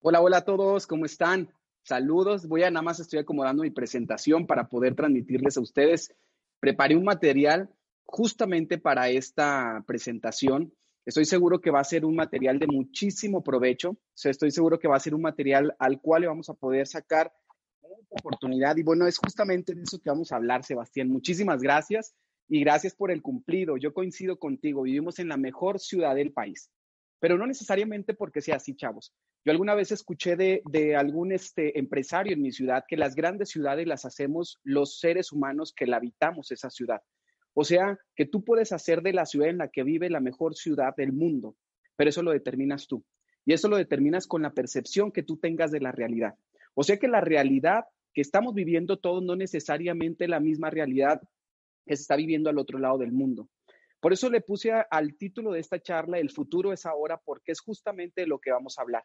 Hola, hola a todos, ¿cómo están? Saludos. Voy a nada más estoy acomodando mi presentación para poder transmitirles a ustedes. Preparé un material justamente para esta presentación. Estoy seguro que va a ser un material de muchísimo provecho. Estoy seguro que va a ser un material al cual le vamos a poder sacar oportunidad. Y bueno, es justamente de eso que vamos a hablar, Sebastián. Muchísimas gracias y gracias por el cumplido. Yo coincido contigo. Vivimos en la mejor ciudad del país pero no necesariamente porque sea así, chavos. Yo alguna vez escuché de, algún este, empresario en mi ciudad que las grandes ciudades las hacemos los seres humanos que la habitamos esa ciudad. O sea, que tú puedes hacer de la ciudad en la que vive la mejor ciudad del mundo, pero eso lo determinas tú. Y eso lo determinas con la percepción que tú tengas de la realidad. O sea que la realidad que estamos viviendo todos no necesariamente la misma realidad que se está viviendo al otro lado del mundo. Por eso le puse al título de esta charla, El futuro es ahora, porque es justamente lo que vamos a hablar.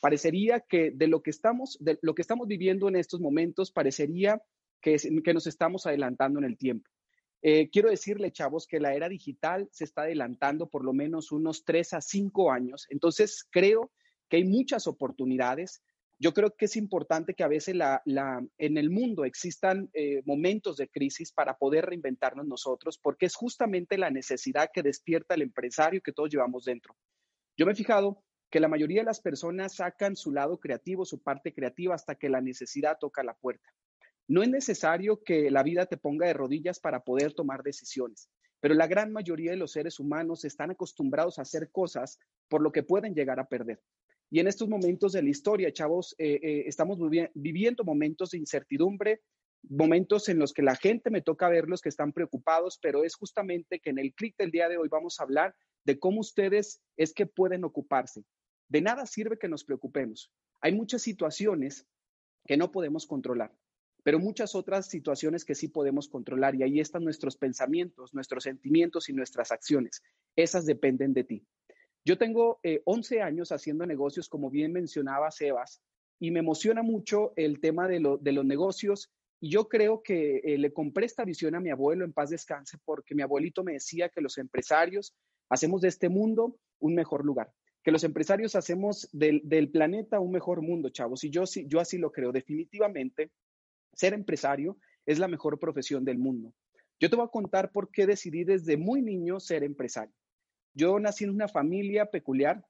Parecería que de lo que estamos, de lo que estamos viviendo en estos momentos, parecería que, que nos estamos adelantando en el tiempo. Eh, quiero decirle, chavos, que la era digital se está adelantando por lo menos unos tres a cinco años. Entonces, creo que hay muchas oportunidades yo creo que es importante que a veces en el mundo existan eh, momentos de crisis para poder reinventarnos nosotros, porque es justamente la necesidad que despierta el empresario que todos llevamos dentro. Yo me he fijado que la mayoría de las personas sacan su lado creativo, su parte creativa, hasta que la necesidad toca la puerta. No es necesario que la vida te ponga de rodillas para poder tomar decisiones, pero la gran mayoría de los seres humanos están acostumbrados a hacer cosas por lo que pueden llegar a perder. Y en estos momentos de la historia, chavos, eh, eh, estamos viviendo momentos de incertidumbre, momentos en los que la gente me toca verlos que están preocupados, pero es justamente que en el clic del día de hoy vamos a hablar de cómo ustedes es que pueden ocuparse. De nada sirve que nos preocupemos. Hay muchas situaciones que no podemos controlar, pero muchas otras situaciones que sí podemos controlar y ahí están nuestros pensamientos, nuestros sentimientos y nuestras acciones. Esas dependen de ti. Yo tengo 11 eh, años haciendo negocios, como bien mencionaba Sebas, y me emociona mucho el tema de, los negocios. Y yo creo que eh, le compré esta visión a mi abuelo en paz descanse, porque mi abuelito me decía que los empresarios hacemos de este mundo un mejor lugar, que los empresarios hacemos del, planeta un mejor mundo, chavos. Y yo, yo así lo creo. Definitivamente, ser empresario es la mejor profesión del mundo. Yo te voy a contar por qué decidí desde muy niño ser empresario. Yo nací en una familia peculiar,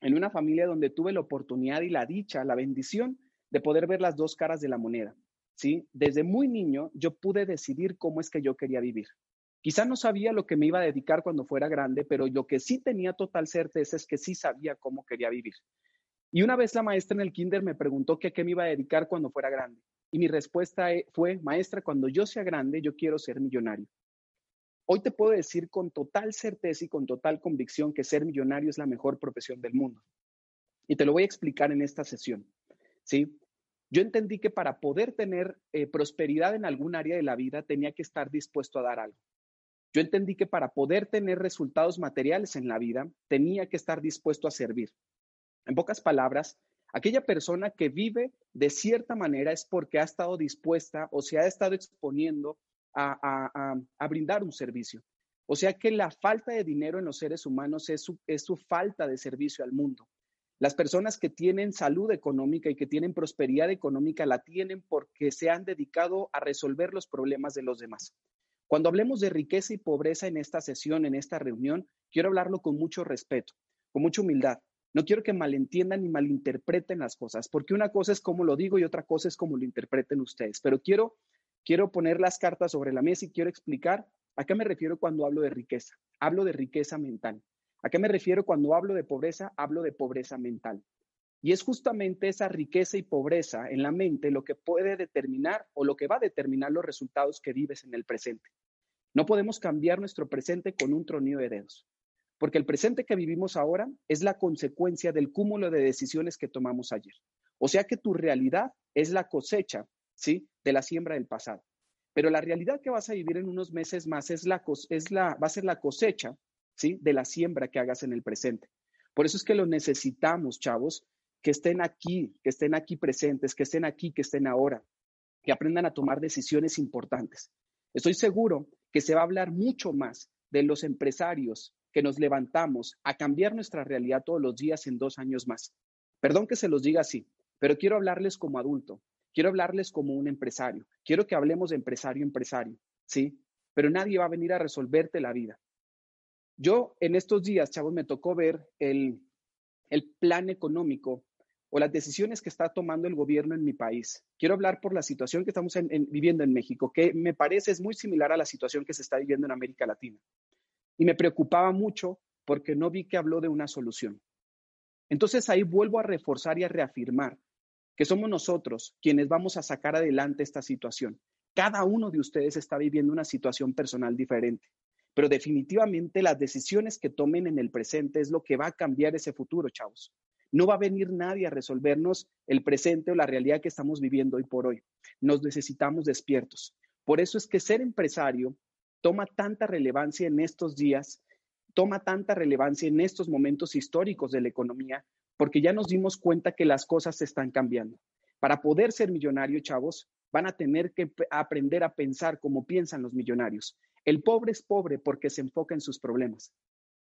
en una familia donde tuve la oportunidad y la dicha, la bendición de poder ver las dos caras de la moneda. ¿sí? Desde muy niño yo pude decidir cómo es que yo quería vivir. Quizá no sabía lo que me iba a dedicar cuando fuera grande, pero lo que sí tenía total certeza es que sí sabía cómo quería vivir. Y una vez la maestra en el kinder me preguntó qué me iba a dedicar cuando fuera grande. Y mi respuesta eh, fue, maestra, cuando yo sea grande, yo quiero ser millonario. Hoy te puedo decir con total certeza y con total convicción que ser millonario es la mejor profesión del mundo. Y te lo voy a explicar en esta sesión. ¿sí? Yo entendí que para poder tener eh, prosperidad en algún área de la vida tenía que estar dispuesto a dar algo. Yo entendí que para poder tener resultados materiales en la vida tenía que estar dispuesto a servir. En pocas palabras, aquella persona que vive de cierta manera es porque ha estado dispuesta o se ha estado exponiendo a, brindar un servicio. O sea que la falta de dinero en los seres humanos es su, es su falta de servicio al mundo. Las personas que tienen salud económica y que tienen prosperidad económica la tienen porque se han dedicado a resolver los problemas de los demás. Cuando hablemos de riqueza y pobreza en esta sesión, en esta reunión, quiero hablarlo con mucho respeto, con mucha humildad. No quiero que malentiendan ni malinterpreten las cosas, porque una cosa es como lo digo y otra cosa es como lo interpreten ustedes. Pero quiero quiero poner las cartas sobre la mesa y quiero explicar a qué me refiero cuando hablo de riqueza. Hablo de riqueza mental. ¿A qué me refiero cuando hablo de pobreza? Hablo de pobreza mental. Y es justamente esa riqueza y pobreza en la mente lo que puede determinar o lo que va a determinar los resultados que vives en el presente. No podemos cambiar nuestro presente con un tronido de dedos, porque el presente que vivimos ahora es la consecuencia del cúmulo de decisiones que tomamos ayer. O sea que tu realidad es la cosecha ¿sí? De la siembra del pasado. Pero la realidad que vas a vivir en unos meses más es la, es la, va a ser la cosecha, ¿sí? De la siembra que hagas en el presente. Por eso es que lo necesitamos, chavos, que estén aquí, que estén aquí presentes, que estén aquí, que estén ahora, que aprendan a tomar decisiones importantes. Estoy seguro que se va a hablar mucho más de los empresarios que nos levantamos a cambiar nuestra realidad todos los días en dos años más. Perdón que se los diga así, pero quiero hablarles como adulto, quiero hablarles como un empresario, quiero que hablemos de empresario empresario, ¿sí? Pero nadie va a venir a resolverte la vida. Yo en estos días, chavos, me tocó ver el, el plan económico o las decisiones que está tomando el gobierno en mi país. Quiero hablar por la situación que estamos viviendo en México, que me parece es muy similar a la situación que se está viviendo en América Latina. Y me preocupaba mucho porque no vi que habló de una solución. Entonces ahí vuelvo a reforzar y a reafirmar que somos nosotros quienes vamos a sacar adelante esta situación. Cada uno de ustedes está viviendo una situación personal diferente, pero definitivamente las decisiones que tomen en el presente es lo que va a cambiar ese futuro, chavos. No va a venir nadie a resolvernos el presente o la realidad que estamos viviendo hoy por hoy. Nos necesitamos despiertos. Por eso es que ser empresario toma tanta relevancia en estos días, toma tanta relevancia en estos momentos históricos de la economía, porque ya nos dimos cuenta que las cosas se están cambiando. Para poder ser millonario, chavos, van a tener que aprender a pensar como piensan los millonarios. El pobre es pobre porque se enfoca en sus problemas.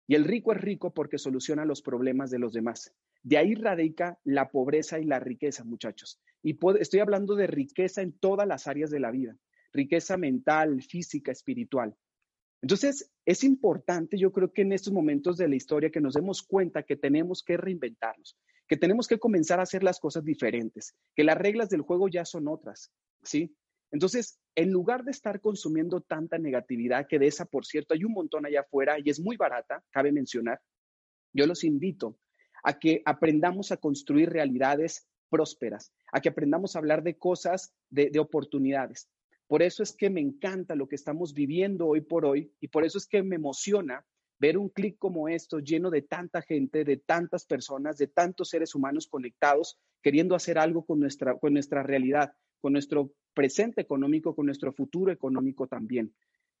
Y el rico es rico porque soluciona los problemas de los demás. De ahí radica la pobreza y la riqueza, muchachos. Y estoy hablando de riqueza en todas las áreas de la vida, riqueza mental, física, espiritual. Entonces, es importante, yo creo que en estos momentos de la historia que nos demos cuenta que tenemos que reinventarnos, que tenemos que comenzar a hacer las cosas diferentes, que las reglas del juego ya son otras, ¿sí? Entonces, en lugar de estar consumiendo tanta negatividad, que de esa, por cierto, hay un montón allá afuera y es muy barata, cabe mencionar, yo los invito a que aprendamos a construir realidades prósperas, a que aprendamos a hablar de cosas, de, de oportunidades. Por eso es que me encanta lo que estamos viviendo hoy por hoy y por eso es que me emociona ver un clic como esto lleno de tanta gente, de tantas personas, de tantos seres humanos conectados, queriendo hacer algo con nuestra, con nuestra realidad, con nuestro presente económico, con nuestro futuro económico también.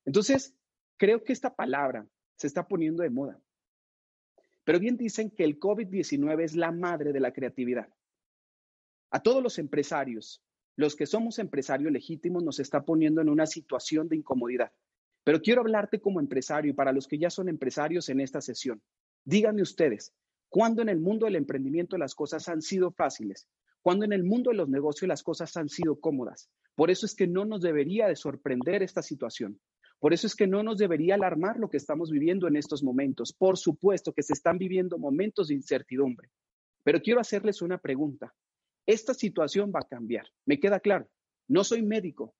Entonces, creo que esta palabra se está poniendo de moda. Pero bien dicen que el COVID-19 es la madre de la creatividad. A todos los empresarios, los que somos empresarios legítimos, nos está poniendo en una situación de incomodidad. Pero quiero hablarte como empresario y para los que ya son empresarios en esta sesión. Díganme ustedes, ¿cuándo en el mundo del emprendimiento las cosas han sido fáciles? cuando en el mundo de los negocios las cosas han sido cómodas. Por eso es que no nos debería de sorprender esta situación. Por eso es que no nos debería alarmar lo que estamos viviendo en estos momentos. Por supuesto que se están viviendo momentos de incertidumbre. Pero quiero hacerles una pregunta. Esta situación va a cambiar. Me queda claro. No soy médico,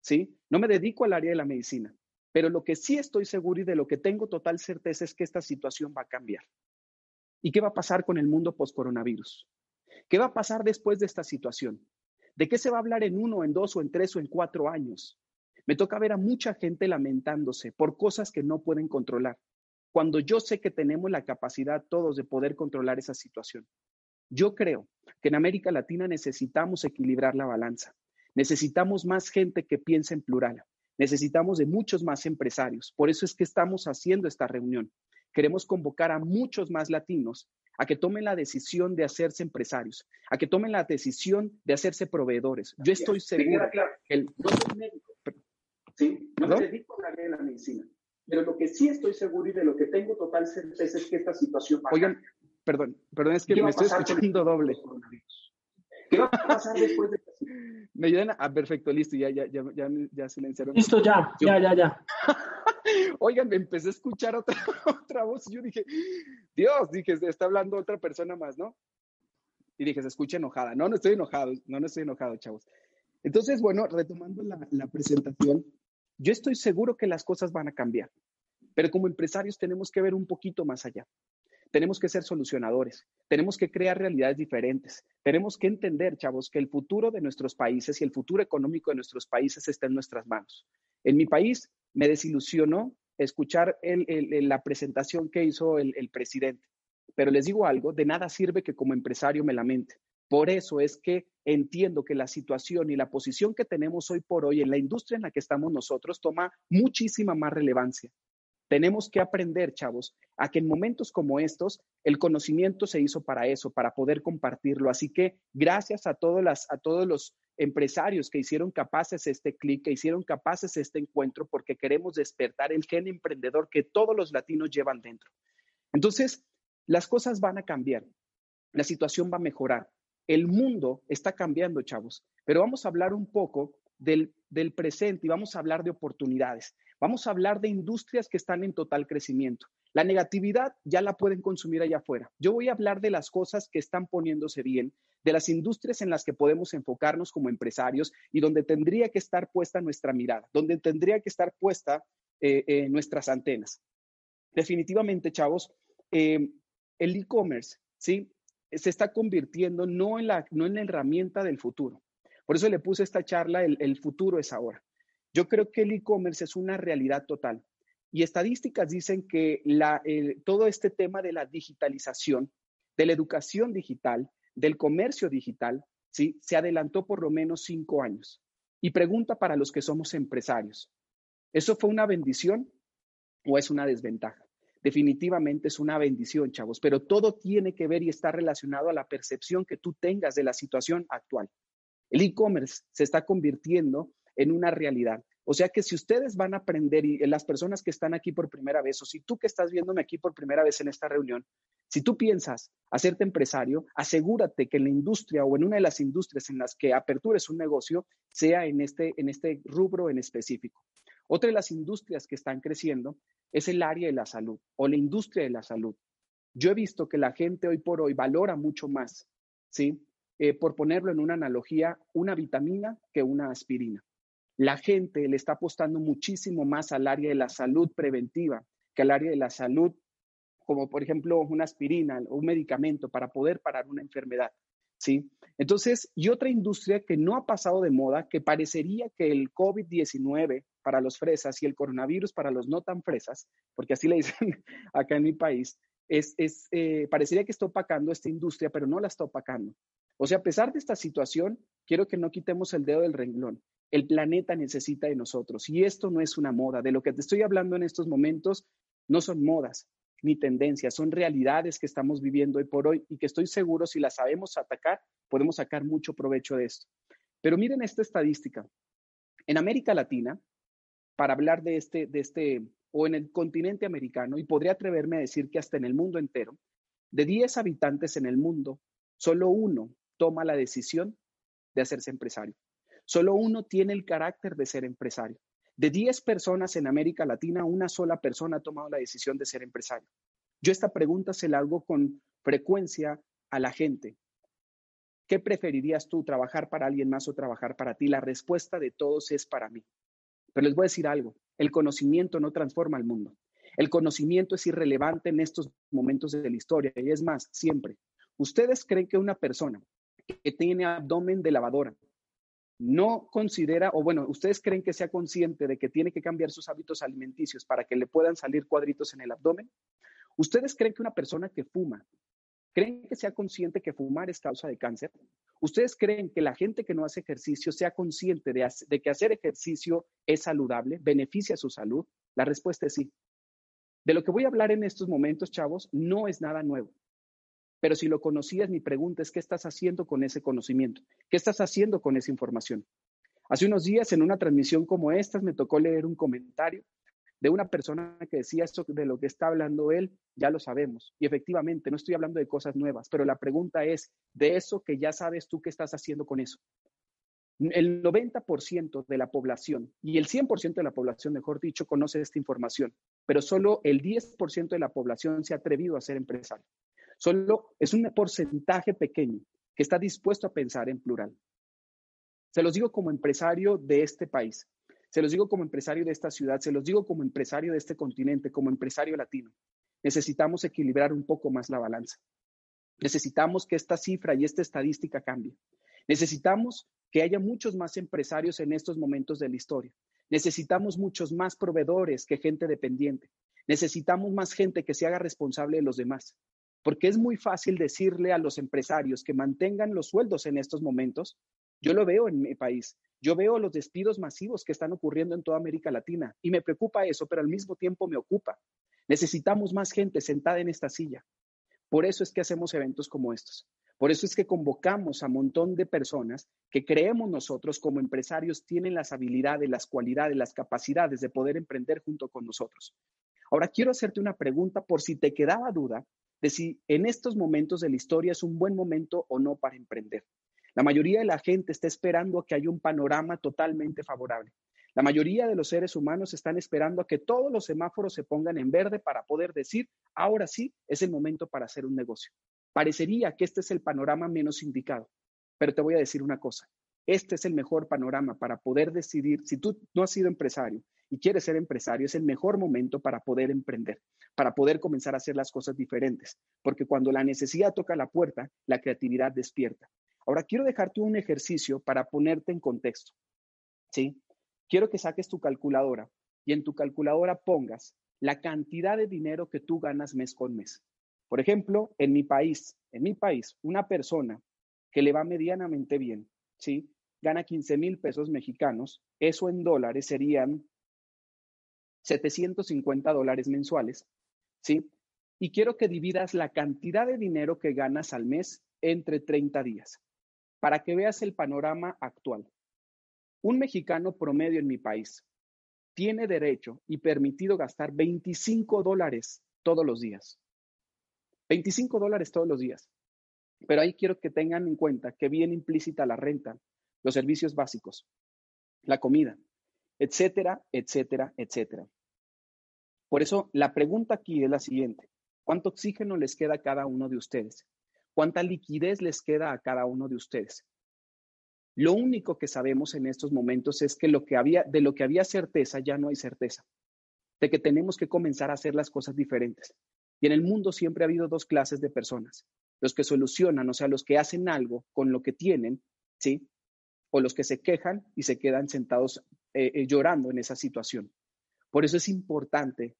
¿sí? No me dedico al área de la medicina. Pero lo que sí estoy seguro y de lo que tengo total certeza es que esta situación va a cambiar. ¿Y qué va a pasar con el mundo post-coronavirus? ¿Qué va a pasar después de esta situación? ¿De qué se va a hablar en uno, en dos o en tres o en cuatro años? Me toca ver a mucha gente lamentándose por cosas que no pueden controlar, cuando yo sé que tenemos la capacidad todos de poder controlar esa situación. Yo creo que en América Latina necesitamos equilibrar la balanza. Necesitamos más gente que piense en plural. Necesitamos de muchos más empresarios. Por eso es que estamos haciendo esta reunión. Queremos convocar a muchos más latinos a que tomen la decisión de hacerse empresarios, a que tomen la decisión de hacerse proveedores. Yo estoy seguro que el, no soy médico, ¿sí? no me dedico a la la medicina, pero lo que sí estoy seguro y de lo que tengo total certeza es que esta situación va Oigan, perdón, perdón, es que me estoy escuchando doble. ¿Qué va a pasar después de Me ayudan a, ah, perfecto, listo, ya, ya, ya, ya, ya silenciaron. Listo, ya, ya, ya, ya. Oigan, me empecé a escuchar otra, otra voz y yo dije, Dios, dije, está hablando otra persona más, ¿no? Y dije, se escucha enojada. No, no estoy enojado, no, no estoy enojado, chavos. Entonces, bueno, retomando la, la presentación, yo estoy seguro que las cosas van a cambiar, pero como empresarios tenemos que ver un poquito más allá. Tenemos que ser solucionadores, tenemos que crear realidades diferentes, tenemos que entender, chavos, que el futuro de nuestros países y el futuro económico de nuestros países está en nuestras manos. En mi país me desilusionó escuchar la presentación que hizo el, presidente, pero les digo algo, de nada sirve que como empresario me lamente. Por eso es que entiendo que la situación y la posición que tenemos hoy por hoy en la industria en la que estamos nosotros toma muchísima más relevancia. Tenemos que aprender, chavos, a que en momentos como estos el conocimiento se hizo para eso, para poder compartirlo. Así que gracias a, todos las, a todos los empresarios que hicieron capaces este clic, que hicieron capaces este encuentro, porque queremos despertar el gen emprendedor que todos los latinos llevan dentro. Entonces, las cosas van a cambiar. la situación va a mejorar. El mundo está cambiando, chavos, pero vamos a hablar un poco del, presente y vamos a hablar de oportunidades. Vamos a hablar de industrias que están en total crecimiento. La negatividad ya la pueden consumir allá afuera. Yo voy a hablar de las cosas que están poniéndose bien, de las industrias en las que podemos enfocarnos como empresarios y donde tendría que estar puesta nuestra mirada, donde tendría que estar puesta eh, eh, nuestras antenas. Definitivamente, chavos, eh, el e-commerce, ¿sí? Se está convirtiendo no en, la, no en la herramienta del futuro. Por eso le puse esta charla, el, el futuro es ahora. Yo creo que el e-commerce es una realidad total. Y estadísticas dicen que la, todo este tema de la digitalización, de la educación digital, del comercio digital, ¿sí? se adelantó por lo menos cinco años. Y pregunta para los que somos empresarios, ¿eso fue una bendición o es una desventaja? Definitivamente es una bendición, chavos, pero todo tiene que ver y está relacionado a la percepción que tú tengas de la situación actual. El e-commerce se está convirtiendo en una realidad. O sea que si ustedes van a aprender y las personas que están aquí por primera vez, o si tú que estás viéndome aquí por primera vez en esta reunión, si tú piensas hacerte empresario, asegúrate que en la industria o en una de las industrias en las que apertures un negocio sea en este, en este rubro en específico. Otra de las industrias que están creciendo es el área de la salud o la industria de la salud. Yo he visto que la gente hoy por hoy valora mucho más, ¿sí? Eh, por ponerlo en una analogía, una vitamina que una aspirina. La gente le está apostando muchísimo más al área de la salud preventiva que al área de la salud, como por ejemplo una aspirina o un medicamento para poder parar una enfermedad. ¿sí? Entonces, y otra industria que no ha pasado de moda, que parecería que el COVID-19 para los fresas y el coronavirus para los no tan fresas, porque así le dicen acá en mi país, es, es eh, parecería que está opacando esta industria, pero no la está opacando. O sea, a pesar de esta situación, quiero que no quitemos el dedo del renglón. El planeta necesita de nosotros y esto no es una moda. De lo que te estoy hablando en estos momentos no son modas ni tendencias, son realidades que estamos viviendo hoy por hoy y que estoy seguro si las sabemos atacar, podemos sacar mucho provecho de esto. Pero miren esta estadística. En América Latina, para hablar de este, de este, o en el continente americano, y podría atreverme a decir que hasta en el mundo entero, de 10 habitantes en el mundo, solo uno toma la decisión de hacerse empresario. Solo uno tiene el carácter de ser empresario. De 10 personas en América Latina, una sola persona ha tomado la decisión de ser empresario. Yo esta pregunta se la hago con frecuencia a la gente. ¿Qué preferirías tú, trabajar para alguien más o trabajar para ti? La respuesta de todos es para mí. Pero les voy a decir algo, el conocimiento no transforma el mundo. El conocimiento es irrelevante en estos momentos de la historia y es más, siempre. ¿Ustedes creen que una persona que tiene abdomen de lavadora no considera, o bueno, ustedes creen que sea consciente de que tiene que cambiar sus hábitos alimenticios para que le puedan salir cuadritos en el abdomen? ¿Ustedes creen que una persona que fuma, creen que sea consciente que fumar es causa de cáncer? ¿Ustedes creen que la gente que no hace ejercicio sea consciente de, que hacer ejercicio es saludable, beneficia su salud? La respuesta es sí. De lo que voy a hablar en estos momentos, chavos, no es nada nuevo. Pero si lo conocías, mi pregunta es, ¿qué estás haciendo con ese conocimiento? ¿Qué estás haciendo con esa información? Hace unos días, en una transmisión como esta, me tocó leer un comentario de una persona que decía esto de lo que está hablando él, ya lo sabemos. Y efectivamente, no estoy hablando de cosas nuevas, pero la pregunta es, de eso que ya sabes tú, ¿qué estás haciendo con eso? El 90% de la población y el 100% de la población, mejor dicho, conoce esta información, pero solo el 10% de la población se ha atrevido a ser empresario. Solo es un porcentaje pequeño que está dispuesto a pensar en plural. Se los digo como empresario de este país, se los digo como empresario de esta ciudad, se los digo como empresario de este continente, como empresario latino. Necesitamos equilibrar un poco más la balanza. Necesitamos que esta cifra y esta estadística cambie. Necesitamos que haya muchos más empresarios en estos momentos de la historia. Necesitamos muchos más proveedores que gente dependiente. Necesitamos más gente que se haga responsable de los demás porque es muy fácil decirle a los empresarios que mantengan los sueldos en estos momentos. Yo lo veo en mi país. Yo veo los despidos masivos que están ocurriendo en toda América Latina y me preocupa eso, pero al mismo tiempo me ocupa. Necesitamos más gente sentada en esta silla. Por eso es que hacemos eventos como estos. Por eso es que convocamos a un montón de personas que creemos nosotros como empresarios tienen las habilidades, las cualidades, las capacidades de poder emprender junto con nosotros. Ahora quiero hacerte una pregunta por si te quedaba duda de si en estos momentos de la historia es un buen momento o no para emprender. La mayoría de la gente está esperando a que haya un panorama totalmente favorable. La mayoría de los seres humanos están esperando a que todos los semáforos se pongan en verde para poder decir, ahora sí, es el momento para hacer un negocio. Parecería que este es el panorama menos indicado, pero te voy a decir una cosa, este es el mejor panorama para poder decidir, si tú no has sido empresario y quieres ser empresario, es el mejor momento para poder emprender, para poder comenzar a hacer las cosas diferentes, porque cuando la necesidad toca la puerta, la creatividad despierta. Ahora quiero dejarte un ejercicio para ponerte en contexto. ¿Sí? Quiero que saques tu calculadora y en tu calculadora pongas la cantidad de dinero que tú ganas mes con mes. Por ejemplo, en mi país, en mi país, una persona que le va medianamente bien, ¿sí? gana 15 mil pesos mexicanos, eso en dólares serían 750 dólares mensuales, ¿sí? Y quiero que dividas la cantidad de dinero que ganas al mes entre 30 días, para que veas el panorama actual. Un mexicano promedio en mi país tiene derecho y permitido gastar 25 dólares todos los días. 25 dólares todos los días. Pero ahí quiero que tengan en cuenta que viene implícita la renta, los servicios básicos, la comida, etcétera, etcétera, etcétera. Por eso la pregunta aquí es la siguiente. ¿Cuánto oxígeno les queda a cada uno de ustedes? ¿Cuánta liquidez les queda a cada uno de ustedes? Lo único que sabemos en estos momentos es que, de lo que había certeza ya no hay certeza, de que tenemos que comenzar a hacer las cosas diferentes. Y en el mundo siempre ha habido dos clases de personas, los que solucionan, o sea, los que hacen algo con lo que tienen, ¿sí? o los que se quejan y se quedan sentados eh, eh, llorando en esa situación. Por eso es importante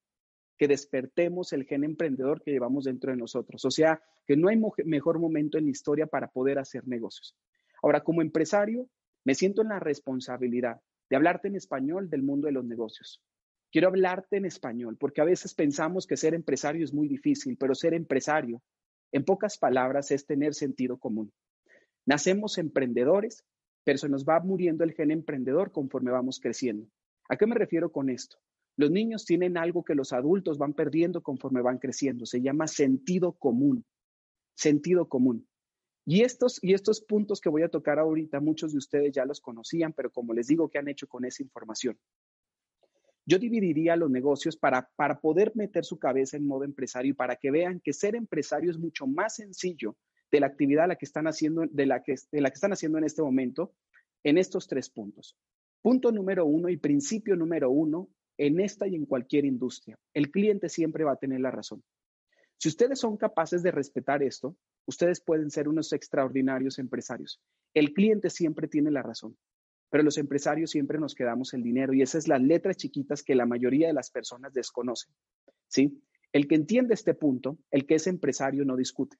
que despertemos el gen emprendedor que llevamos dentro de nosotros. O sea, que no hay mejor momento en la historia para poder hacer negocios. Ahora, como empresario, me siento en la responsabilidad de hablarte en español del mundo de los negocios. Quiero hablarte en español porque a veces pensamos que ser empresario es muy difícil, pero ser empresario, en pocas palabras, es tener sentido común. Nacemos emprendedores pero se nos va muriendo el gen emprendedor conforme vamos creciendo. ¿A qué me refiero con esto? Los niños tienen algo que los adultos van perdiendo conforme van creciendo. Se llama sentido común. Sentido común. Y estos, y estos puntos que voy a tocar ahorita, muchos de ustedes ya los conocían, pero como les digo, ¿qué han hecho con esa información? Yo dividiría los negocios para, para poder meter su cabeza en modo empresario y para que vean que ser empresario es mucho más sencillo de la actividad la que están haciendo, de la que, de la que están haciendo en este momento en estos tres puntos. Punto número uno y principio número uno en esta y en cualquier industria. El cliente siempre va a tener la razón. Si ustedes son capaces de respetar esto, ustedes pueden ser unos extraordinarios empresarios. El cliente siempre tiene la razón, pero los empresarios siempre nos quedamos el dinero y esas es las letras chiquitas que la mayoría de las personas desconocen. ¿Sí? El que entiende este punto, el que es empresario no discute.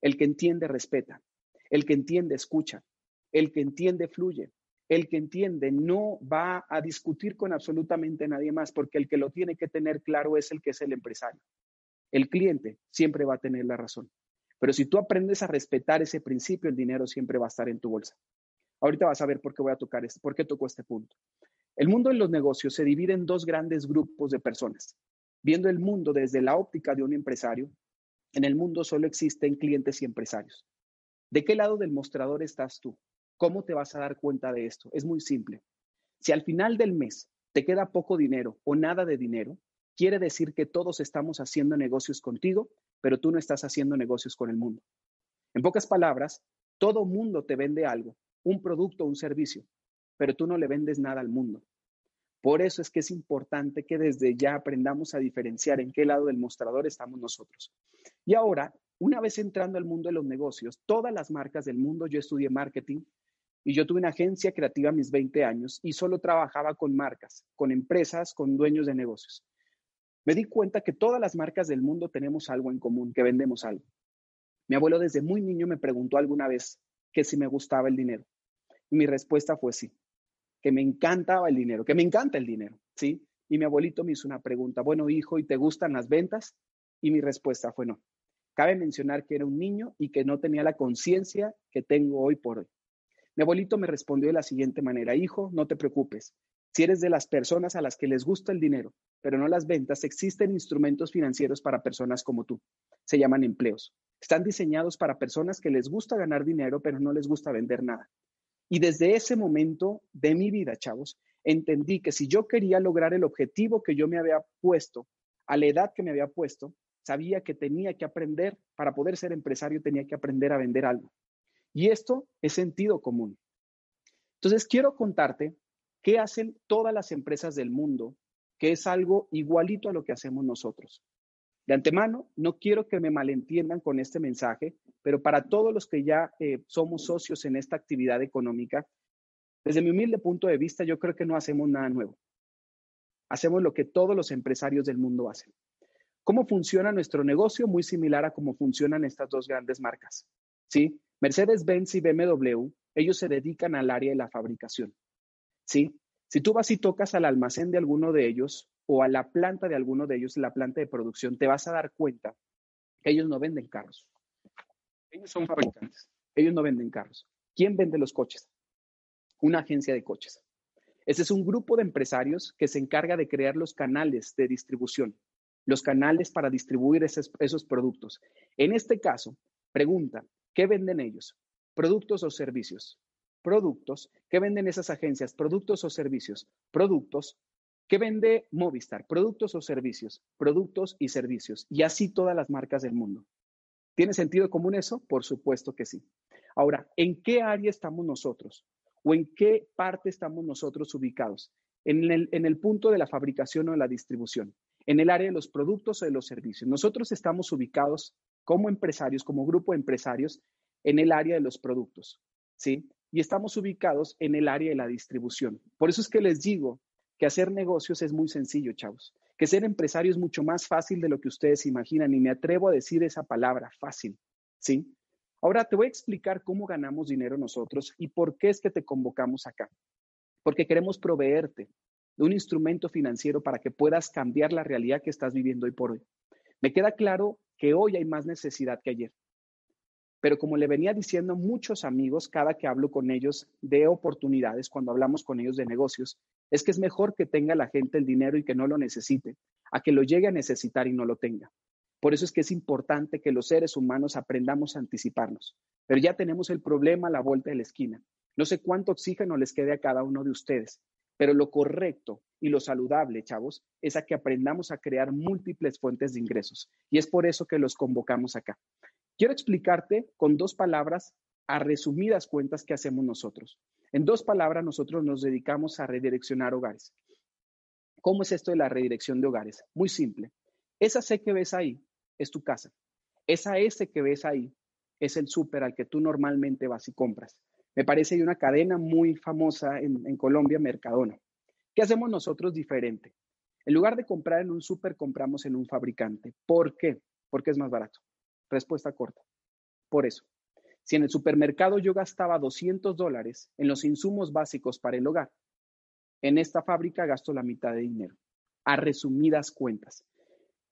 El que entiende respeta, el que entiende escucha, el que entiende fluye, el que entiende no va a discutir con absolutamente nadie más porque el que lo tiene que tener claro es el que es el empresario. El cliente siempre va a tener la razón. Pero si tú aprendes a respetar ese principio, el dinero siempre va a estar en tu bolsa. Ahorita vas a ver por qué voy a tocar este, por qué tocó este punto. El mundo de los negocios se divide en dos grandes grupos de personas. Viendo el mundo desde la óptica de un empresario en el mundo solo existen clientes y empresarios. ¿De qué lado del mostrador estás tú? ¿Cómo te vas a dar cuenta de esto? Es muy simple. Si al final del mes te queda poco dinero o nada de dinero, quiere decir que todos estamos haciendo negocios contigo, pero tú no estás haciendo negocios con el mundo. En pocas palabras, todo mundo te vende algo, un producto un servicio, pero tú no le vendes nada al mundo. Por eso es que es importante que desde ya aprendamos a diferenciar en qué lado del mostrador estamos nosotros. Y ahora, una vez entrando al mundo de los negocios, todas las marcas del mundo, yo estudié marketing y yo tuve una agencia creativa a mis 20 años y solo trabajaba con marcas, con empresas, con dueños de negocios. Me di cuenta que todas las marcas del mundo tenemos algo en común, que vendemos algo. Mi abuelo desde muy niño me preguntó alguna vez que si me gustaba el dinero. Y mi respuesta fue sí que me encantaba el dinero, que me encanta el dinero, ¿sí? Y mi abuelito me hizo una pregunta, bueno, hijo, ¿y te gustan las ventas? Y mi respuesta fue no. Cabe mencionar que era un niño y que no tenía la conciencia que tengo hoy por hoy. Mi abuelito me respondió de la siguiente manera, hijo, no te preocupes, Si eres de las personas a las que les gusta el dinero, pero no las ventas, existen instrumentos financieros para personas como tú. Se llaman empleos. Están diseñados para personas que les gusta ganar dinero, pero no les gusta vender nada. Y desde ese momento de mi vida, chavos, entendí que si yo quería lograr el objetivo que yo me había puesto, a la edad que me había puesto, sabía que tenía que aprender, para poder ser empresario, tenía que aprender a vender algo. Y esto es sentido común. Entonces, quiero contarte qué hacen todas las empresas del mundo, que es algo igualito a lo que hacemos nosotros. De antemano, no quiero que me malentiendan con este mensaje, pero para todos los que ya eh, somos socios en esta actividad económica, desde mi humilde punto de vista, yo creo que no hacemos nada nuevo. Hacemos lo que todos los empresarios del mundo hacen. ¿Cómo funciona nuestro negocio? Muy similar a cómo funcionan estas dos grandes marcas. ¿sí? Mercedes-Benz y BMW, ellos se dedican al área de la fabricación. ¿sí? Si tú vas y tocas al almacén de alguno de ellos o a la planta de alguno de ellos, la planta de producción, te vas a dar cuenta que ellos no venden carros. Ellos son fabricantes. Ellos no venden carros. ¿Quién vende los coches? Una agencia de coches. Ese es un grupo de empresarios que se encarga de crear los canales de distribución los canales para distribuir esos, productos. En este caso, pregunta, ¿qué venden ellos? ¿Productos o servicios? Productos. ¿Qué venden esas agencias? ¿Productos o servicios? Productos. ¿Qué vende Movistar? ¿Productos o servicios? Productos y servicios. Y así todas las marcas del mundo. ¿Tiene sentido común eso? Por supuesto que sí. Ahora, ¿en qué área estamos nosotros? ¿O en qué parte estamos nosotros ubicados? En el, en el punto de la fabricación o de la distribución en el área de los productos o de los servicios. Nosotros estamos ubicados como empresarios, como grupo de empresarios, en el área de los productos, ¿sí? Y estamos ubicados en el área de la distribución. Por eso es que les digo que hacer negocios es muy sencillo, chavos. Que ser empresario es mucho más fácil de lo que ustedes imaginan y me atrevo a decir esa palabra, fácil, ¿sí? Ahora te voy a explicar cómo ganamos dinero nosotros y por qué es que te convocamos acá. Porque queremos proveerte de un instrumento financiero para que puedas cambiar la realidad que estás viviendo hoy por hoy. Me queda claro que hoy hay más necesidad que ayer. Pero como le venía diciendo muchos amigos cada que hablo con ellos de oportunidades, cuando hablamos con ellos de negocios, es que es mejor que tenga la gente el dinero y que no lo necesite, a que lo llegue a necesitar y no lo tenga. Por eso es que es importante que los seres humanos aprendamos a anticiparnos. Pero ya tenemos el problema a la vuelta de la esquina. No sé cuánto oxígeno les quede a cada uno de ustedes, pero lo correcto y lo saludable, chavos, es a que aprendamos a crear múltiples fuentes de ingresos. Y es por eso que los convocamos acá. Quiero explicarte con dos palabras a resumidas cuentas qué hacemos nosotros. En dos palabras, nosotros nos dedicamos a redireccionar hogares. ¿Cómo es esto de la redirección de hogares? Muy simple. Esa C que ves ahí es tu casa. Esa S que ves ahí es el súper al que tú normalmente vas y compras. Me parece hay una cadena muy famosa en, Colombia, Mercadona. ¿Qué hacemos nosotros diferente? En lugar de comprar en un súper, compramos en un fabricante. ¿Por qué? Porque es más barato. Respuesta corta. Por eso. Si en el supermercado yo gastaba 200 dólares en los insumos básicos para el hogar, en esta fábrica gasto la mitad de dinero. A resumidas cuentas.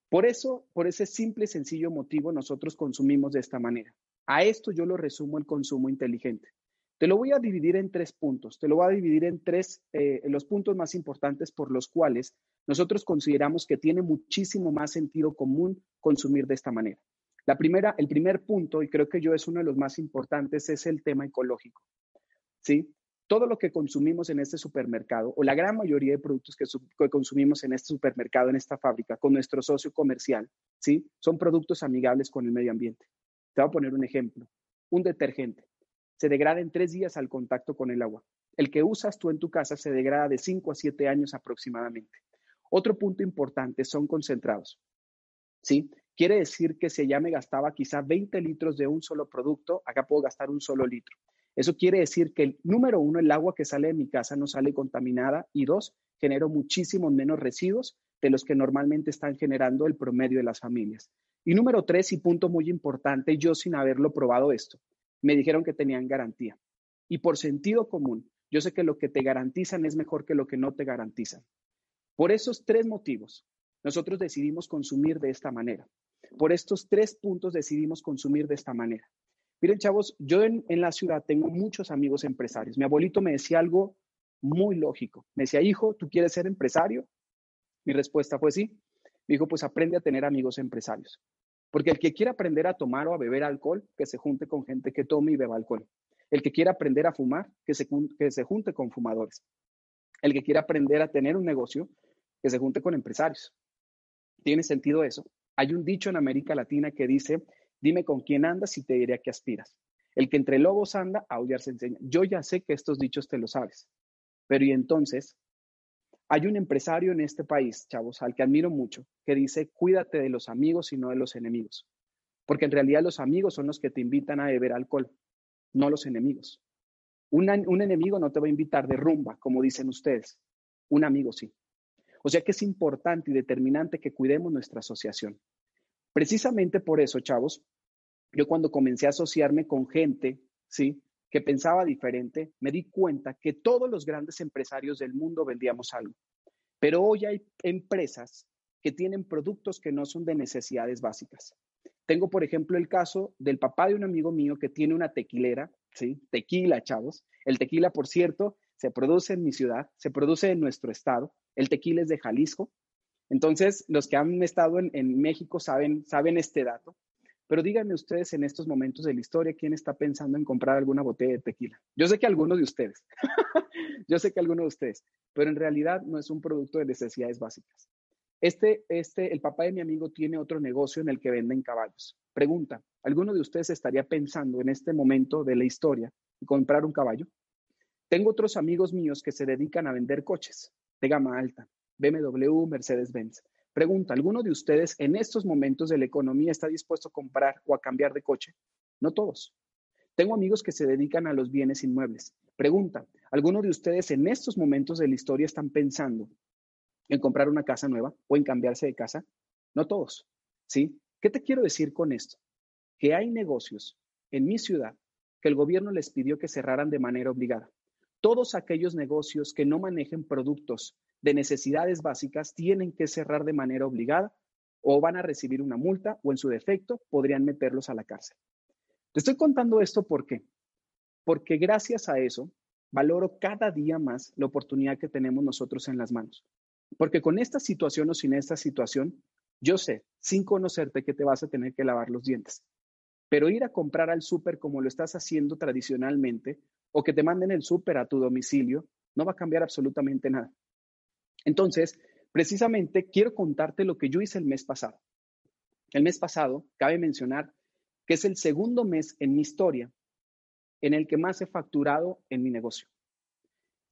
Por eso, por ese simple y sencillo motivo, nosotros consumimos de esta manera. A esto yo lo resumo el consumo inteligente. Te lo voy a dividir en tres puntos. Te lo voy a dividir en tres, eh, los puntos más importantes por los cuales nosotros consideramos que tiene muchísimo más sentido común consumir de esta manera. La primera, el primer punto, y creo que yo es uno de los más importantes, es el tema ecológico. ¿Sí? Todo lo que consumimos en este supermercado, o la gran mayoría de productos que, que consumimos en este supermercado, en esta fábrica, con nuestro socio comercial, ¿sí? Son productos amigables con el medio ambiente. Te voy a poner un ejemplo. Un detergente se degrada en tres días al contacto con el agua. El que usas tú en tu casa se degrada de 5 a 7 años aproximadamente. Otro punto importante son concentrados. ¿Sí? Quiere decir que si ya me gastaba quizá 20 litros de un solo producto, acá puedo gastar un solo litro. Eso quiere decir que, número uno, el agua que sale de mi casa no sale contaminada y dos, genero muchísimos menos residuos de los que normalmente están generando el promedio de las familias. Y número tres, y punto muy importante, yo sin haberlo probado esto, me dijeron que tenían garantía. Y por sentido común, yo sé que lo que te garantizan es mejor que lo que no te garantizan. Por esos tres motivos, nosotros decidimos consumir de esta manera. Por estos tres puntos decidimos consumir de esta manera. Miren, chavos, yo en, la ciudad tengo muchos amigos empresarios. Mi abuelito me decía algo muy lógico. Me decía, hijo, ¿tú quieres ser empresario? Mi respuesta fue sí. Me dijo, pues aprende a tener amigos empresarios. Porque el que quiera aprender a tomar o a beber alcohol, que se junte con gente que tome y beba alcohol. El que quiera aprender a fumar, que se, que se junte con fumadores. El que quiera aprender a tener un negocio, que se junte con empresarios. ¿Tiene sentido eso? Hay un dicho en América Latina que dice, dime con quién andas y te diré a qué aspiras. El que entre lobos anda, aullar se enseña. Yo ya sé que estos dichos te lo sabes. Pero y entonces, hay un empresario en este país, chavos, al que admiro mucho, que dice, cuídate de los amigos y no de los enemigos. Porque en realidad los amigos son los que te invitan a beber alcohol, no los enemigos. un enemigo no te va a invitar de rumba, como dicen ustedes. Un amigo sí. O sea que es importante y determinante que cuidemos nuestra asociación. Precisamente por eso, chavos, yo cuando comencé a asociarme con gente, ¿sí? Que pensaba diferente, me di cuenta que todos los grandes empresarios del mundo vendíamos algo. Pero hoy hay empresas que tienen productos que no son de necesidades básicas. Tengo, por ejemplo, el caso del papá de un amigo mío que tiene una tequilera, ¿sí? Tequila, chavos. El tequila, por cierto, se produce en mi ciudad, se produce en nuestro estado. El tequila es de Jalisco. Entonces, los que han estado en, México saben, saben este dato. Pero díganme ustedes en estos momentos de la historia, ¿quién está pensando en comprar alguna botella de tequila? Yo sé que algunos de ustedes, yo sé que algunos de ustedes, pero en realidad no es un producto de necesidades básicas. Este, este, el papá de mi amigo tiene otro negocio en el que venden caballos. Pregunta, ¿alguno de ustedes estaría pensando en este momento de la historia en comprar un caballo? Tengo otros amigos míos que se dedican a vender coches de gama alta, BMW, Mercedes-Benz. Pregunta, ¿alguno de ustedes en estos momentos de la economía está dispuesto a comprar o a cambiar de coche? No todos. Tengo amigos que se dedican a los bienes inmuebles. Pregunta, ¿alguno de ustedes en estos momentos de la historia están pensando en comprar una casa nueva o en cambiarse de casa? No todos. ¿Sí? ¿Qué te quiero decir con esto? Que hay negocios en mi ciudad que el gobierno les pidió que cerraran de manera obligada. Todos aquellos negocios que no manejen productos de necesidades básicas tienen que cerrar de manera obligada o van a recibir una multa o en su defecto podrían meterlos a la cárcel. Te estoy contando esto ¿por qué? Porque gracias a eso valoro cada día más la oportunidad que tenemos nosotros en las manos. Porque con esta situación o sin esta situación, yo sé, sin conocerte, que te vas a tener que lavar los dientes. Pero ir a comprar al súper como lo estás haciendo tradicionalmente o que te manden el súper a tu domicilio no va a cambiar absolutamente nada. Entonces, precisamente quiero contarte lo que yo hice el mes pasado. El mes pasado, cabe mencionar que es el segundo mes en mi historia en el que más he facturado en mi negocio.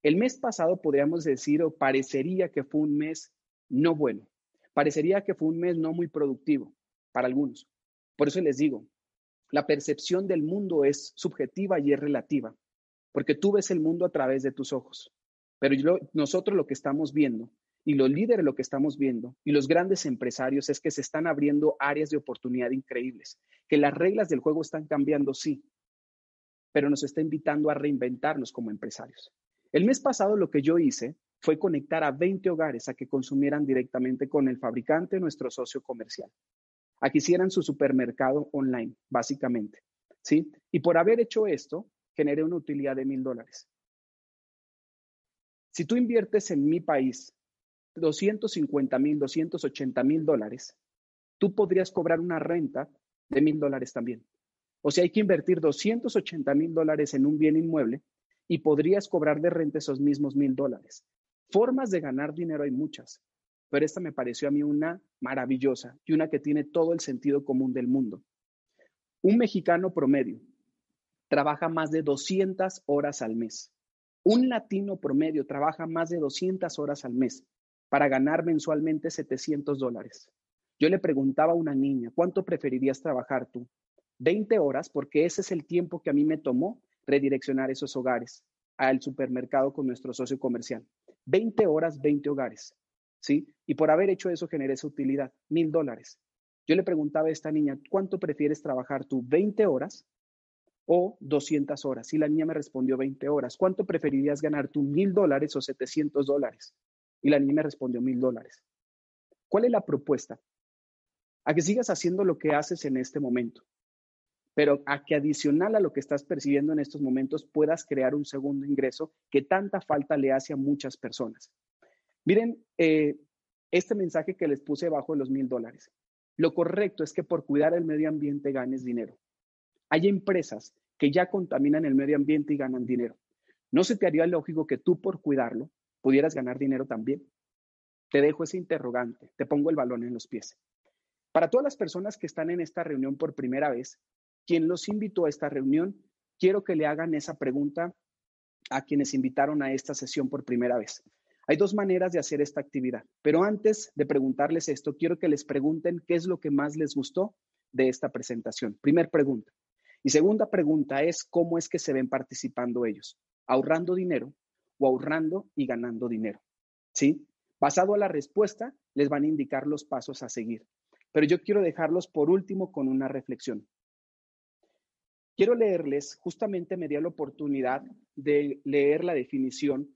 El mes pasado podríamos decir o parecería que fue un mes no bueno. Parecería que fue un mes no muy productivo para algunos. Por eso les digo, la percepción del mundo es subjetiva y es relativa, porque tú ves el mundo a través de tus ojos. Pero nosotros lo que estamos viendo y los líderes lo que estamos viendo y los grandes empresarios es que se están abriendo áreas de oportunidad increíbles, que las reglas del juego están cambiando, sí, pero nos está invitando a reinventarnos como empresarios. El mes pasado lo que yo hice fue conectar a 20 hogares a que consumieran directamente con el fabricante, nuestro socio comercial, a que hicieran su supermercado online, básicamente. ¿sí? Y por haber hecho esto, generé una utilidad de mil dólares. Si tú inviertes en mi país 250 mil, 280 mil dólares, tú podrías cobrar una renta de mil dólares también. O sea, hay que invertir 280 mil dólares en un bien inmueble y podrías cobrar de renta esos mismos mil dólares. Formas de ganar dinero hay muchas, pero esta me pareció a mí una maravillosa y una que tiene todo el sentido común del mundo. Un mexicano promedio trabaja más de 200 horas al mes. Un latino promedio trabaja más de 200 horas al mes para ganar mensualmente 700 dólares. Yo le preguntaba a una niña, ¿cuánto preferirías trabajar tú? 20 horas, porque ese es el tiempo que a mí me tomó redireccionar esos hogares al supermercado con nuestro socio comercial. 20 horas, 20 hogares. ¿Sí? Y por haber hecho eso generé esa utilidad, mil dólares. Yo le preguntaba a esta niña, ¿cuánto prefieres trabajar tú? ¿20 horas o 200 horas? Y la niña me respondió 20 horas. ¿Cuánto preferirías ganar tú, mil dólares o 700 dólares? Y la niña me respondió mil dólares. ¿Cuál es la propuesta? A que sigas haciendo lo que haces en este momento. pero a que adicional a lo que estás percibiendo en estos momentos puedas crear un segundo ingreso que tanta falta le hace a muchas personas. Miren, eh, este mensaje que les puse bajo de los mil dólares. Lo correcto es que por cuidar el medio ambiente ganes dinero. Hay empresas que ya contaminan el medio ambiente y ganan dinero. ¿No se te haría lógico que tú por cuidarlo pudieras ganar dinero también? Te dejo ese interrogante, te pongo el balón en los pies. Para todas las personas que están en esta reunión por primera vez, quien los invitó a esta reunión, quiero que le hagan esa pregunta a quienes invitaron a esta sesión por primera vez. Hay dos maneras de hacer esta actividad, pero antes de preguntarles esto, quiero que les pregunten qué es lo que más les gustó de esta presentación. Primer pregunta. Y segunda pregunta es cómo es que se ven participando ellos, ahorrando dinero o ahorrando y ganando dinero. ¿Sí? Basado a la respuesta, les van a indicar los pasos a seguir. Pero yo quiero dejarlos por último con una reflexión. Quiero leerles, justamente me dio la oportunidad de leer la definición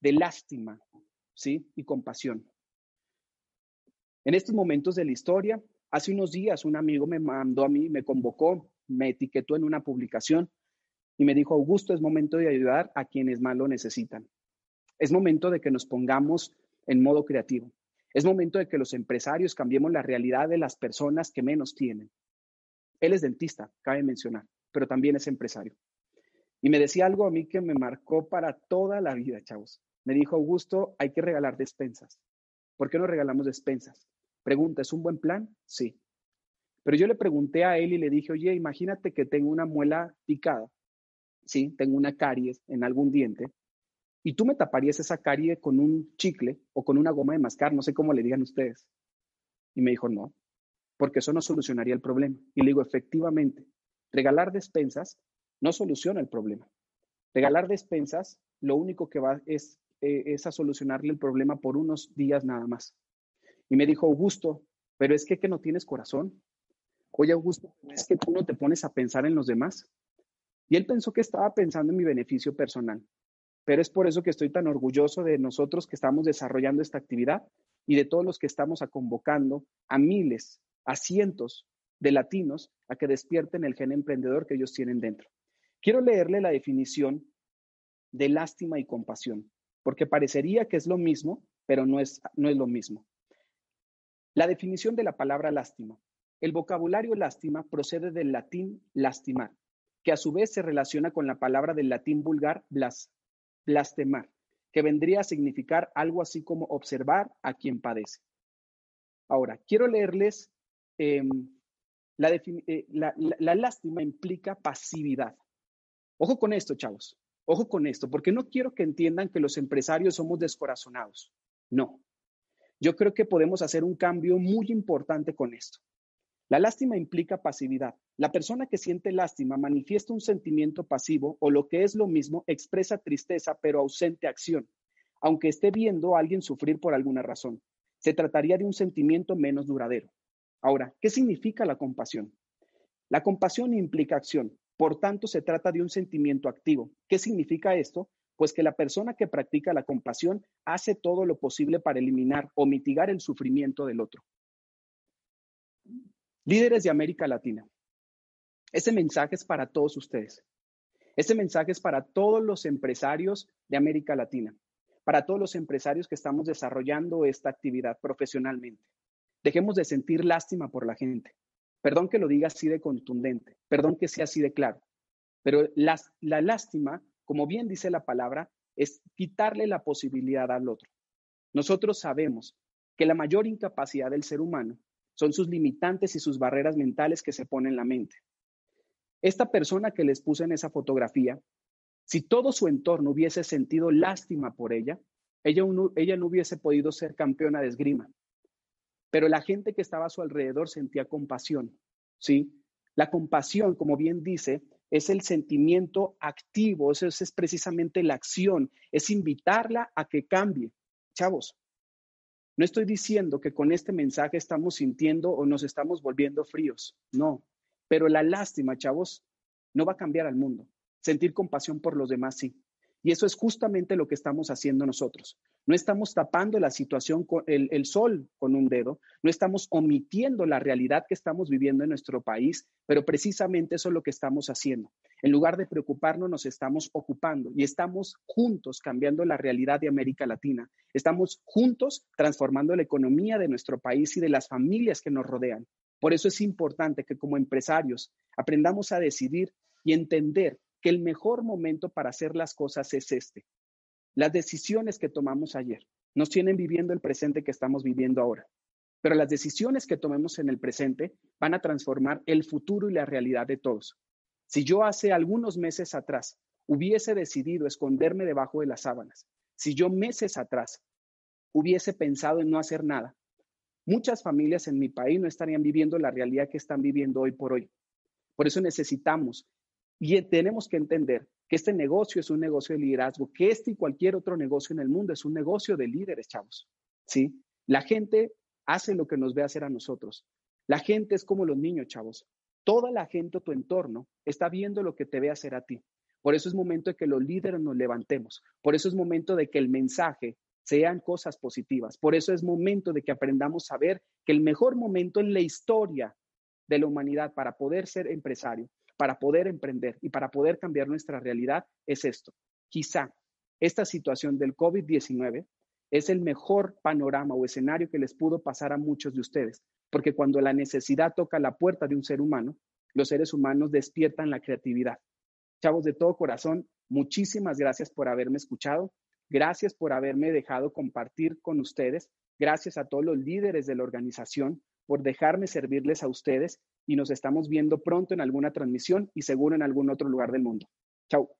de lástima, ¿sí? Y compasión. En estos momentos de la historia, hace unos días un amigo me mandó a mí, me convocó, me etiquetó en una publicación y me dijo, Augusto, es momento de ayudar a quienes más lo necesitan. Es momento de que nos pongamos en modo creativo. Es momento de que los empresarios cambiemos la realidad de las personas que menos tienen. Él es dentista, cabe mencionar, pero también es empresario. Y me decía algo a mí que me marcó para toda la vida, chavos. Me dijo, Augusto, hay que regalar despensas. ¿Por qué no regalamos despensas? Pregunta, ¿es un buen plan? Sí. Pero yo le pregunté a él y le dije, oye, imagínate que tengo una muela picada, sí, tengo una caries en algún diente, y tú me taparías esa carie con un chicle o con una goma de mascar, no sé cómo le digan ustedes. Y me dijo, no, porque eso no solucionaría el problema. Y le digo, efectivamente, regalar despensas no soluciona el problema. Regalar despensas lo único que va es eh, a solucionarle el problema por unos días nada más. Y me dijo, Augusto, pero es que, que no tienes corazón. Oye, Augusto, es que tú no te pones a pensar en los demás. Y él pensó que estaba pensando en mi beneficio personal. Pero es por eso que estoy tan orgulloso de nosotros que estamos desarrollando esta actividad y de todos los que estamos a convocando a miles, a cientos de latinos a que despierten el gen emprendedor que ellos tienen dentro. Quiero leerle la definición de lástima y compasión porque parecería que es lo mismo, pero no es, no es lo mismo. La definición de la palabra lástima. El vocabulario lástima procede del latín lastimar, que a su vez se relaciona con la palabra del latín vulgar blas, blastemar, que vendría a significar algo así como observar a quien padece. Ahora, quiero leerles, em, eh, la lástima implica pasividad. Ojo con esto, chavos. Ojo con esto, porque no quiero que entiendan que los empresarios somos descorazonados. No. Yo creo que podemos hacer un cambio muy importante con esto. La lástima implica pasividad. La persona que siente lástima manifiesta un sentimiento pasivo o lo que es lo mismo, expresa tristeza pero ausente acción, aunque esté viendo a alguien sufrir por alguna razón. Se trataría de un sentimiento menos duradero. Ahora, ¿qué significa la compasión? La compasión implica acción. Por tanto, se trata de un sentimiento activo. ¿Qué significa esto? Pues que la persona que practica la compasión hace todo lo posible para eliminar o mitigar el sufrimiento del otro. Líderes de América Latina, ese mensaje es para todos ustedes. Ese mensaje es para todos los empresarios de América Latina, para todos los empresarios que estamos desarrollando esta actividad profesionalmente. Dejemos de sentir lástima por la gente. Perdón que lo diga así de contundente, perdón que sea así de claro, pero la, la lástima, como bien dice la palabra, es quitarle la posibilidad al otro. Nosotros sabemos que la mayor incapacidad del ser humano son sus limitantes y sus barreras mentales que se ponen en la mente. Esta persona que les puse en esa fotografía, si todo su entorno hubiese sentido lástima por ella, ella, ella no hubiese podido ser campeona de esgrima. Pero la gente que estaba a su alrededor sentía compasión, ¿sí? La compasión, como bien dice, es el sentimiento activo, eso es, precisamente la acción, es invitarla a que cambie. Chavos, no estoy diciendo que con este mensaje estamos sintiendo o nos estamos volviendo fríos, no, pero la lástima, chavos, no va a cambiar al mundo. Sentir compasión por los demás, sí. Y eso es justamente lo que estamos haciendo nosotros. No estamos tapando la situación, con el, sol con un dedo, no estamos omitiendo la realidad que estamos viviendo en nuestro país, pero precisamente eso es lo que estamos haciendo. En lugar de preocuparnos, nos estamos ocupando y estamos juntos cambiando la realidad de América Latina. Estamos juntos transformando la economía de nuestro país y de las familias que nos rodean. Por eso es importante que como empresarios aprendamos a decidir y entender que el mejor momento para hacer las cosas es este. Las decisiones que tomamos ayer nos tienen viviendo el presente que estamos viviendo ahora. Pero las decisiones que tomemos en el presente van a transformar el futuro y la realidad de todos. Si yo hace algunos meses atrás hubiese decidido esconderme debajo de las sábanas, si yo meses atrás hubiese pensado en no hacer nada, muchas familias en mi país no estarían viviendo la realidad que están viviendo hoy por hoy. Por eso necesitamos y tenemos que entender que este negocio es un negocio de liderazgo, que este y cualquier otro negocio en el mundo es un negocio de líderes, chavos. ¿Sí? La gente hace lo que nos ve hacer a nosotros. La gente es como los niños, chavos. Toda la gente, tu entorno, está viendo lo que te ve hacer a ti. Por eso es momento de que los líderes nos levantemos. Por eso es momento de que el mensaje sean cosas positivas. Por eso es momento de que aprendamos a ver que el mejor momento en la historia de la humanidad para poder ser empresario para poder emprender y para poder cambiar nuestra realidad es esto. Quizá esta situación del COVID-19 es el mejor panorama o escenario que les pudo pasar a muchos de ustedes, porque cuando la necesidad toca la puerta de un ser humano, los seres humanos despiertan la creatividad. Chavos, de todo corazón, muchísimas gracias por haberme escuchado, gracias por haberme dejado compartir con ustedes, gracias a todos los líderes de la organización por dejarme servirles a ustedes y nos estamos viendo pronto en alguna transmisión y seguro en algún otro lugar del mundo. Chao.